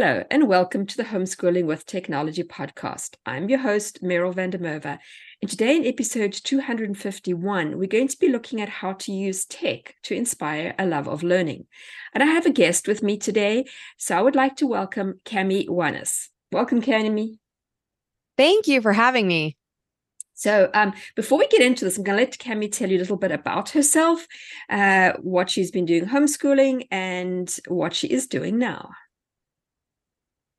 Hello, and welcome to the Homeschooling with Technology podcast. I'm your host, Meryl van der Merwe. And today, in episode 251, we're going to be looking at how to use tech to inspire a love of learning. And I have a guest with me today. So I would like to welcome Kami Wanous. Welcome, Kami. Thank you for having me. So, um, before we get into this, I'm going to let Kami tell you a little bit about herself, uh, what she's been doing homeschooling, and what she is doing now.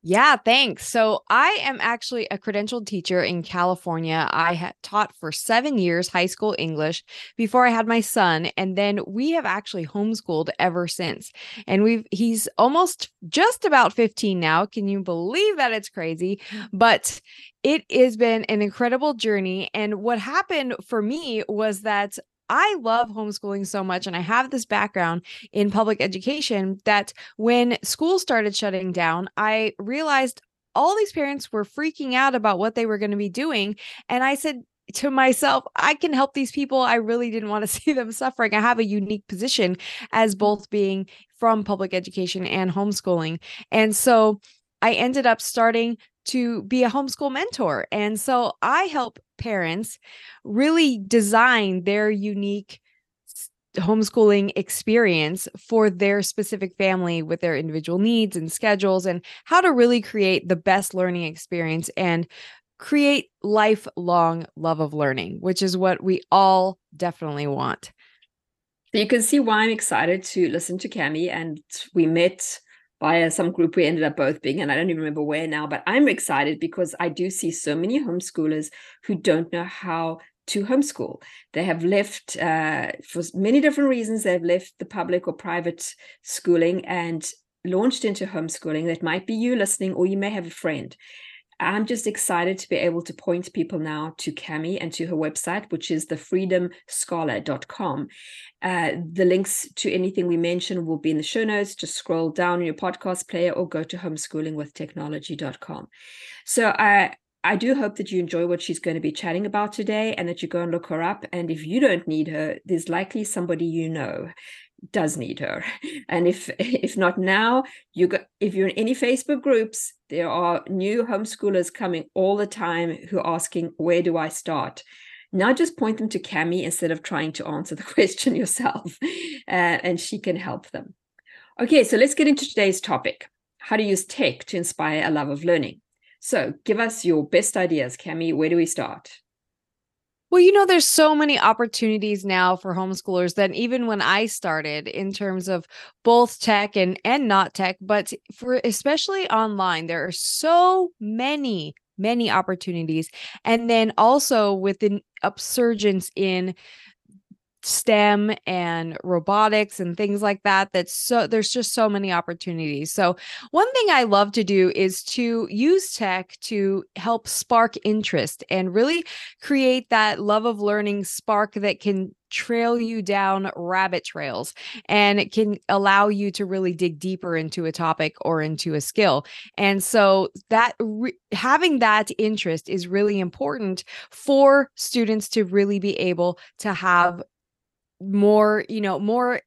Yeah, thanks. So I am actually a credentialed teacher in California. I had taught for seven years high school English before I had my son. And then we have actually homeschooled ever since. And we've, he's almost just about 15 now. Can you believe that? It's crazy. But it has been an incredible journey. And what happened for me was that I love homeschooling so much and I have this background in public education that when school started shutting down, I realized all these parents were freaking out about what they were going to be doing. And I said, to myself, I can help these people. I really didn't want to see them suffering. I have a unique position as both being from public education and homeschooling. And so I ended up starting to be a homeschool mentor. And so I help parents really design their unique homeschooling experience for their specific family with their individual needs and schedules and how to really create the best learning experience and create lifelong love of learning, which is what we all definitely want. You can see why I'm excited to listen to Kami and we met via some group we ended up both being, and I don't even remember where now, but I'm excited because I do see so many homeschoolers who don't know how to homeschool. They have left uh, for many different reasons. They've left the public or private schooling and launched into homeschooling. That might be you listening, or you may have a friend. I'm just excited to be able to point people now to Kami and to her website, which is thefreedomscholar.com. Uh, the links to anything we mention will be in the show notes. Just scroll down in your podcast player or go to homeschoolingwithtechnology.com. So I I do hope that you enjoy what she's going to be chatting about today and that you go and look her up. And if you don't need her, there's likely somebody you know does need her. And if if not now you got if you're in any facebook groups there are new homeschoolers coming all the time who are asking where do i start? Now just point them to Kami instead of trying to answer the question yourself uh, and she can help them. Okay so let's get into today's topic. How to use tech to inspire a love of learning. So give us your best ideas Kami. Where do we start well, you know, there's so many opportunities now for homeschoolers than even when I started in terms of both tech and and not tech, but for especially online, there are so many many opportunities. And then also with the upsurgence in STEM and robotics and things like that. That's so there's just so many opportunities. So, one thing I love to do is to use tech to help spark interest and really create that love of learning spark that can trail you down rabbit trails and it can allow you to really dig deeper into a topic or into a skill. And so that re- having that interest is really important for students to really be able to have more, you know, more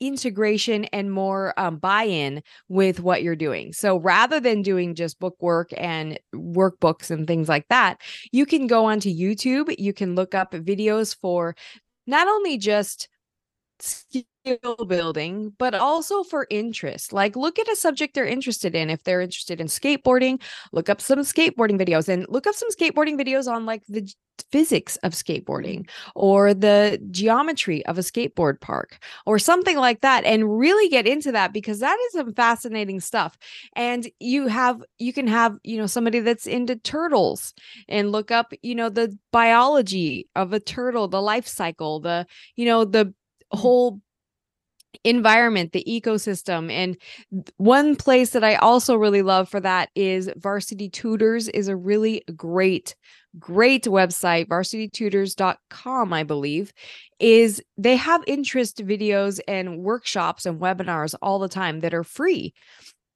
integration and more um, buy-in with what you're doing. So rather than doing just book work and workbooks and things like that, you can go onto YouTube, you can look up videos for not only just skill building, but also for interest. Like, look at a subject they're interested in. If they're interested in skateboarding, look up some skateboarding videos and look up some skateboarding videos on like the physics of skateboarding or the geometry of a skateboard park or something like that and really get into that because that is some fascinating stuff and you have you can have you know somebody that's into turtles and look up you know the biology of a turtle the life cycle the you know the mm. whole environment, the ecosystem. And one place that I also really love for that is Varsity Tutors is a really great great website varsitytutors.com i believe is they have interest videos and workshops and webinars all the time that are free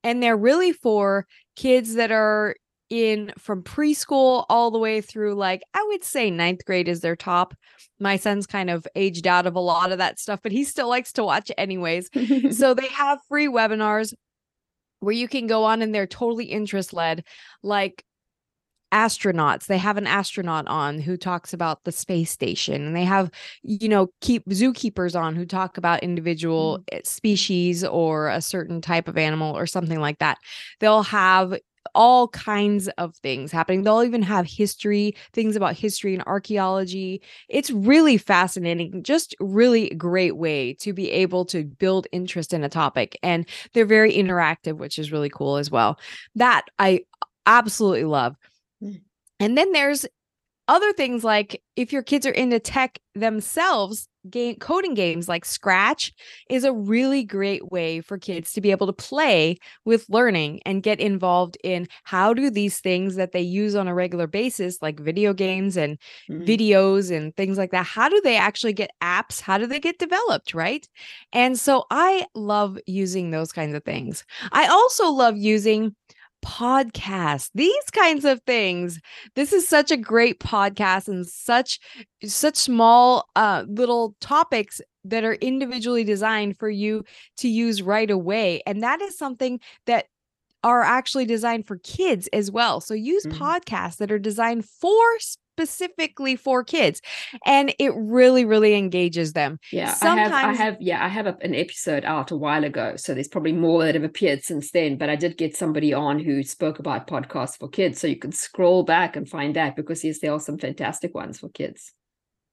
and they're really for kids that are in from preschool all the way through like I would say ninth grade is their top. My son's kind of aged out of a lot of that stuff, but he still likes to watch anyways. so they have free webinars where you can go on and they're totally interest led, like astronauts. They have an astronaut on who talks about the space station, and they have, you know, keep zookeepers on who talk about individual mm. species or a certain type of animal or something like that. They'll have all kinds of things happening. They'll even have history, things about history and archaeology. It's really fascinating, just really great way to be able to build interest in a topic. And they're very interactive, which is really cool as well. That I absolutely love. Mm. And then there's other things like if your kids are into tech themselves, game coding games like Scratch is a really great way for kids to be able to play with learning and get involved in how do these things that they use on a regular basis like video games and mm-hmm. videos and things like that how do they actually get apps? How do they get developed right? And so I love using those kinds of things. I also love using podcasts these kinds of things. This is such a great podcast and such such small uh little topics that are individually designed for you to use right away. And that is something that are actually designed for kids as well. So use mm-hmm. podcasts that are designed for specifically for kids and it really really engages them yeah Sometimes... i have i have yeah i have a, an episode out a while ago so there's probably more that have appeared since then but i did get somebody on who spoke about podcasts for kids so you can scroll back and find that because yes there are some fantastic ones for kids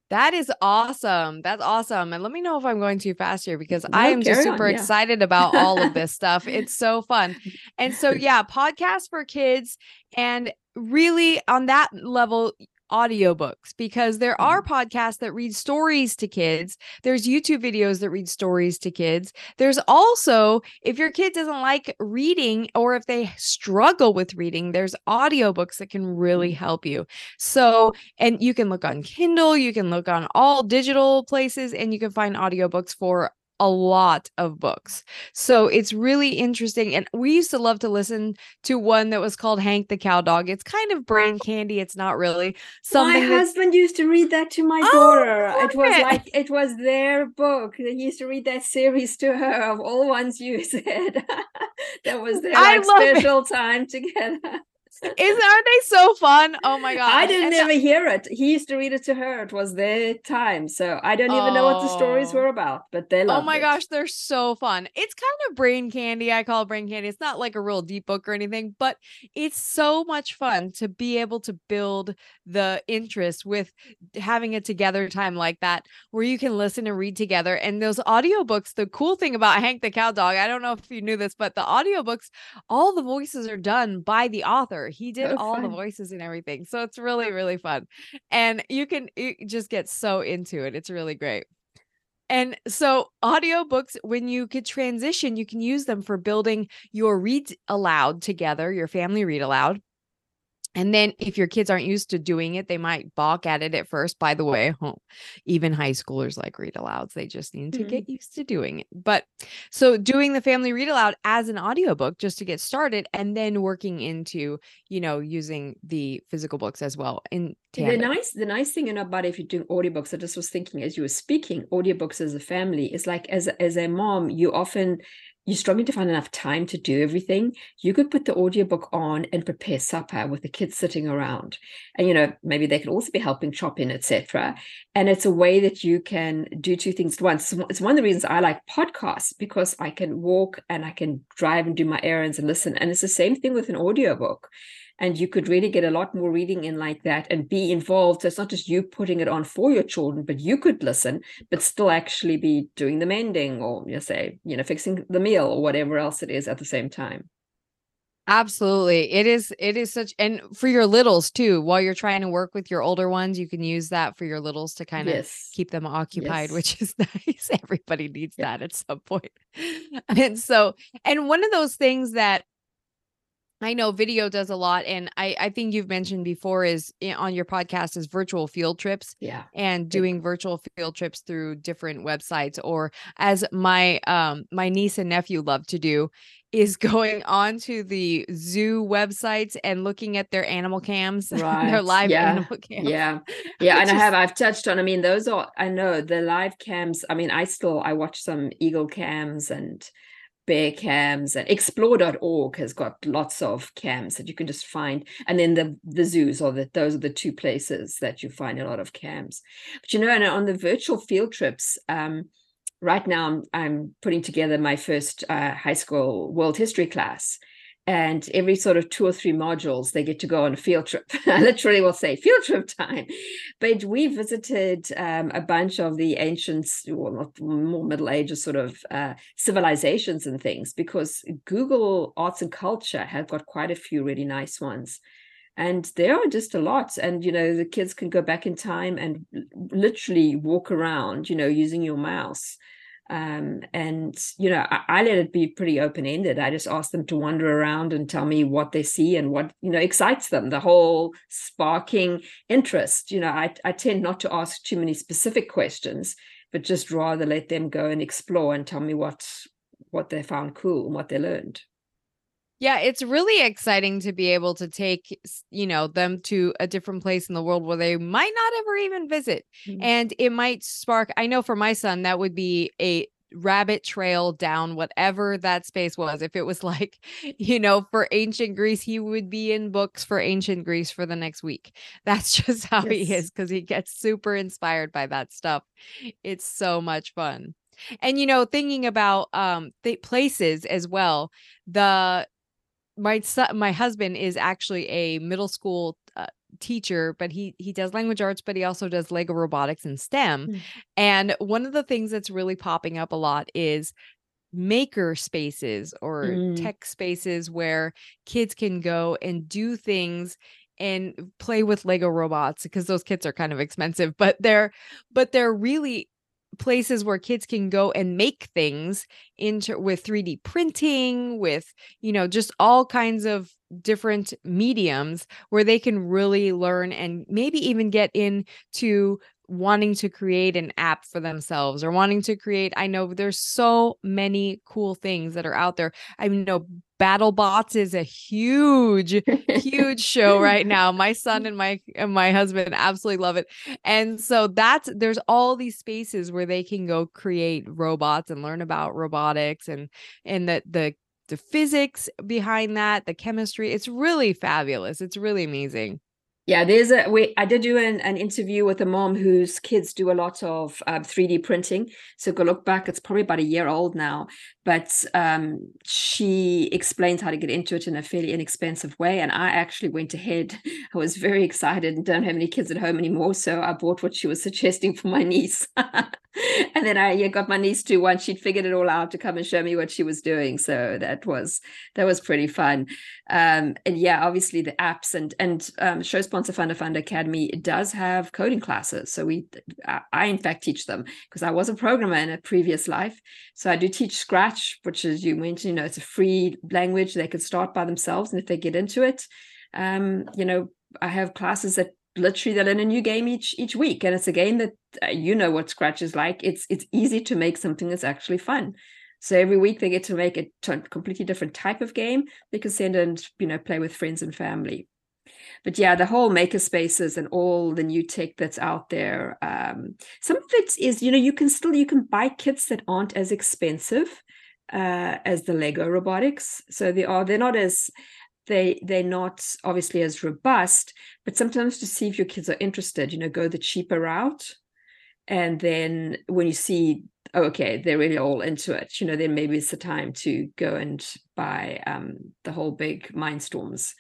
that is awesome. That's awesome. And let me know if I'm going too fast here because no, I am just super on, yeah. excited about all of this stuff. It's so fun. And so, yeah, podcasts for kids. And really, on that level, audiobooks because there are mm-hmm. podcasts that read stories to kids. There's YouTube videos that read stories to kids. There's also, if your kid doesn't like reading or if they struggle with reading, there's audiobooks that can really mm-hmm. help you. So, and you can look on Kindle, you can look on all digital places, and you can find audiobooks for a lot of books. So it's really interesting. And we used to love to listen to one that was called Hank the Cow Dog. It's kind of brain candy. It's not really something. My husband used to read that to my oh, daughter. It was like it was their book. They used to read that series to her of all ones you said. that was their like, special it. time together. Is aren't they so fun? Oh my god! I didn't and ever hear it. He used to read it to her. It was their time, so I don't even oh. know what the stories oh. were about. But they. Oh my it. gosh, they're so fun. It's kind of brain candy. I call it brain candy. It's not like a real deep book or anything, but it's so much fun to be able to build the interest with having a together time like that, where you can listen and read together. And those audiobooks. The cool thing about Hank the Cow Dog, I don't know if you knew this, but the audiobooks, all the voices are done by the author. He did all fun. the voices and everything. So it's really, really fun. And you can you just get so into it. It's really great. And so audiobooks, when you could transition, you can use them for building your read aloud together, your family read aloud. And then if your kids aren't used to doing it, they might balk at it at first. By the way, even high schoolers like read alouds. They just need to mm-hmm. get used to doing it. But so doing the family read aloud as an audiobook just to get started and then working into, you know, using the physical books as well in tandem. The nice the nice thing about if you're doing audiobooks, I just was thinking as you were speaking, audiobooks as a family is like as as a mom, you often you're struggling to find enough time to do everything, you could put the audiobook on and prepare supper with the kids sitting around. And you know, maybe they could also be helping chop in, etc. And it's a way that you can do two things at once. It's one of the reasons I like podcasts because I can walk and I can drive and do my errands and listen. And it's the same thing with an audiobook and you could really get a lot more reading in like that and be involved so it's not just you putting it on for your children but you could listen but still actually be doing the mending or you say you know fixing the meal or whatever else it is at the same time Absolutely. It is it is such and for your littles too, while you're trying to work with your older ones, you can use that for your littles to kind of Yes. keep them occupied, Yes. which is nice. Everybody needs Yeah. that at some point. And so, and one of those things that I know video does a lot, and I I think you've mentioned before is on your podcast is virtual field trips Yeah. and doing virtual field trips through different websites or as my um my niece and nephew love to do is going on to the zoo websites and looking at their animal cams their live Yeah. animal cams Yeah. Yeah. And which I have, I've touched on, I mean, those are, I know the live cams. I mean, I still, I watch some eagle cams and bear cams and explore.org has got lots of cams that you can just find. And then the, the zoos are the, those are the two places that you find a lot of cams. But you know, and on the virtual field trips, um, right now I'm, I'm putting together my first uh, high school world history class and every sort of two or three modules they get to go on a field trip. I literally will say field trip time. But we visited um, a bunch of the ancient well more middle ages sort of uh, civilizations and things because google arts and culture have got quite a few really nice ones. And there are just a lot. And you know the kids can go back in time and literally walk around you know using your mouse um, and you know I, I let it be pretty open-ended. I just ask them to wander around and tell me what they see and what you know excites them the whole sparking interest. You know i, I tend not to ask too many specific questions but just rather let them go and explore and tell me what what they found cool and what they learned Yeah, it's really exciting to be able to take, you know, them to a different place in the world where they might not ever even visit. Mm. And it might spark, I know for my son, that would be a rabbit trail down whatever that space was. If it was like, you know, for ancient Greece, he would be in books for ancient Greece for the next week. That's just how he is because he gets super inspired by that stuff. It's so much fun. And you know, thinking about um the places as well, the my son, my husband is actually a middle school uh, teacher, but he he does language arts, but he also does Lego robotics and STEM. Mm. And one of the things that's really popping up a lot is maker spaces or Mm. tech spaces where kids can go and do things and play with Lego robots because those kits are kind of expensive, but they're but they're really places where kids can go and make things into with 3D printing with you know just all kinds of different mediums where they can really learn and maybe even get into wanting to create an app for themselves or wanting to create I know there's so many cool things that are out there. I know BattleBots is a huge huge show right now. My son and my and my husband absolutely love it. And so that's there's all these spaces where they can go create robots and learn about robotics and and the the the physics behind that, the chemistry. It's really fabulous. It's really amazing. Yeah, there's a we I did do an, an interview with a mom whose kids do a lot of um, 3D printing. So go look back, it's probably about a year old now, but um, she explains how to get into it in a fairly inexpensive way. And I actually went ahead. I was very excited and don't have any kids at home anymore. So I bought what she was suggesting for my niece. and then I yeah, got my niece to once she'd figured it all out to come and show me what she was doing. So that was that was pretty fun. Um and yeah obviously the apps and and um show sponsor FundaFunda Academy does have coding classes. So we I, I in fact teach them because i was a programmer in a previous life. So i do teach scratch which is you mentioned you know it's a free language they can start by themselves. And if they get into it um you know i have classes that literally they learn a new game each each week. And it's a game that uh, you know what scratch is like. It's it's easy to make something that's actually fun. So every week they get to make a t- completely different type of game. They can send and you know play with friends and family. But yeah the whole maker spaces and all the new tech that's out there um, some of it is you know you can still you can buy kits that aren't as expensive uh, as the lego robotics. So they are they're not as they they're not obviously as robust but sometimes to see if your kids are interested you know go the cheaper route. And then when you see oh, okay they're really all into it you know then maybe it's the time to go and buy um, the whole big mindstorms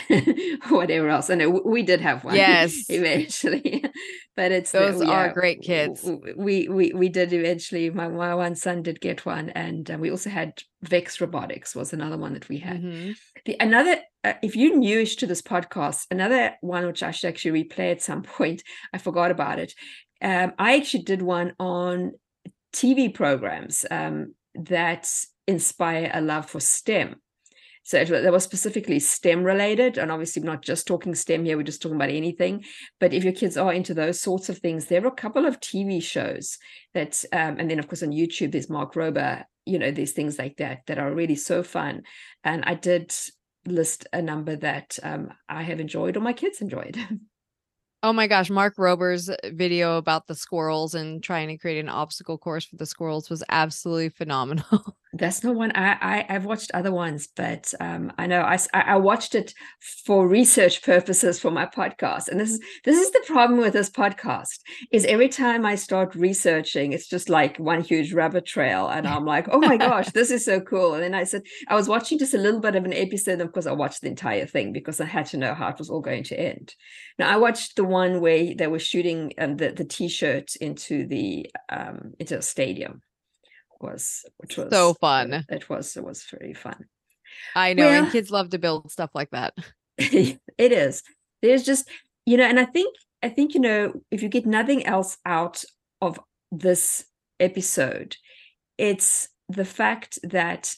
whatever else. And we did have one, yes, eventually. but it's those the, are yeah, great kids. We we we did eventually. My my one son did get one, and uh, we also had Vex Robotics was another one that we had. Mm-hmm. The another, uh, if you're newish to this podcast, another one which I should actually replay at some point. I forgot about it. Um, I actually did one on TV programs um, that inspire a love for STEM. So it, that was specifically STEM related, and obviously not just talking STEM here. We're just talking about anything. But if your kids are into those sorts of things, there are a couple of TV shows that, um, and then of course on YouTube there's Mark Rober. You know, there's things like that that are really so fun. And I did list a number that um, I have enjoyed or my kids enjoyed. Oh my gosh, Mark Rober's video about the squirrels and trying to create an obstacle course for the squirrels was absolutely phenomenal. That's not one I, I have watched other ones, but um, I know I, I watched it for research purposes for my podcast. And this is this is the problem with this podcast is every time I start researching, it's just like one huge rabbit trail, and I'm like, oh my gosh, this is so cool. And then I said I was watching just a little bit of an episode. Of course, I watched the entire thing because I had to know how it was all going to end. Now I watched the one way they were shooting um, the the t-shirt into the um, into a stadium was which was so fun. It was it was very fun. I know, well, and kids love to build stuff like that. it is. There's just you know, and I think I think you know if you get nothing else out of this episode, it's the fact that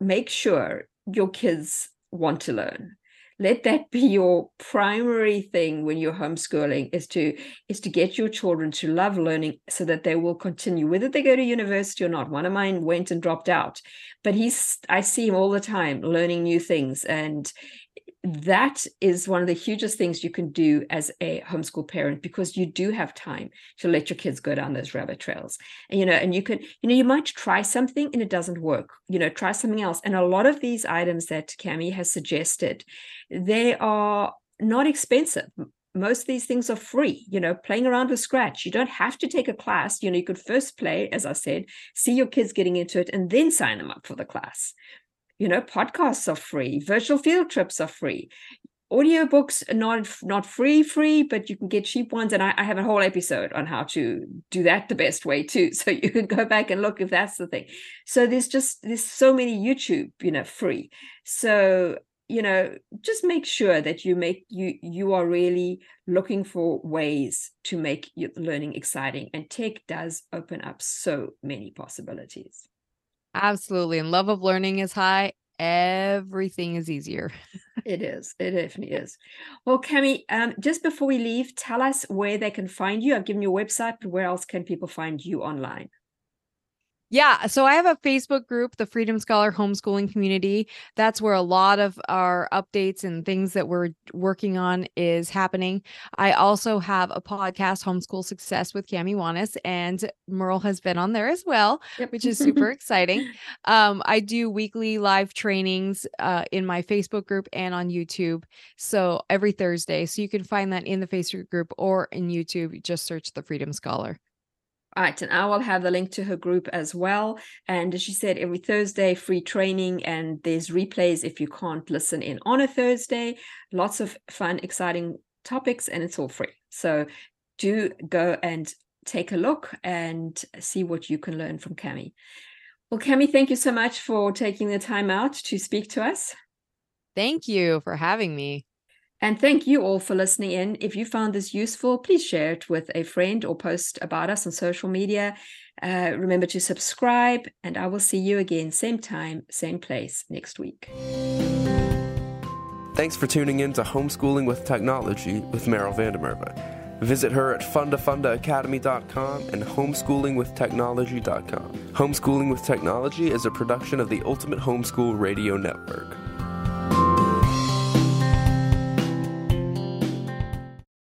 make sure your kids want to learn let that be your primary thing when you're homeschooling is to is to get your children to love learning so that they will continue whether they go to university or not. One of mine went and dropped out but he's i see him all the time learning new things and that is one of the hugest things you can do as a homeschool parent because you do have time to let your kids go down those rabbit trails. And, you know and you can you know you might try something and it doesn't work. You know try something else. And a lot of these items that Kami has suggested they are not expensive. Most of these things are free you know playing around with scratch. You don't have to take a class. You know you could first play as i said see your kids getting into it and then sign them up for the class you know podcasts are free virtual field trips are free. Audiobooks are not not free free but you can get cheap ones. And I, I, have a whole episode on how to do that the best way too. So you can go back and look if that's the thing. So there's just there's so many youtube you know free. So you know just make sure that you make you you are really looking for ways to make your learning exciting. And tech does open up so many possibilities Absolutely. And love of learning is high. Everything is easier. it is. It definitely is. Well, Kami, um, just before we leave, tell us where they can find you. I've given you a website, but where else can people find you online? Yeah. So I have a Facebook group, the Freedom Scholar Homeschooling Community. That's where a lot of our updates and things that we're working on is happening. I also have a podcast, Homeschool Success with Kami Wanous, and Meryl has been on there as well, yep. which is super exciting. Um, I do weekly live trainings uh, in my Facebook group and on YouTube. So every Thursday. So you can find that in the Facebook group or in YouTube. Just search the Freedom Scholar. All right, and I will have the link to her group as well. And she said, every Thursday, free training, and there's replays if you can't listen in on a Thursday. Lots of fun, exciting topics, and it's all free. So do go and take a look and see what you can learn from Kami. Well, Kami, thank you so much for taking the time out to speak to us. Thank you for having me. And thank you all for listening in. If you found this useful, please share it with a friend or post about us on social media. Uh, remember to subscribe, and I will see you again, same time, same place next week. Thanks for tuning in to Homeschooling with Technology with Meryl van der Merwe. Visit her at fundafundaacademy.com and homeschoolingwithtechnology.com. Homeschooling with Technology is a production of the Ultimate Homeschool Radio Network.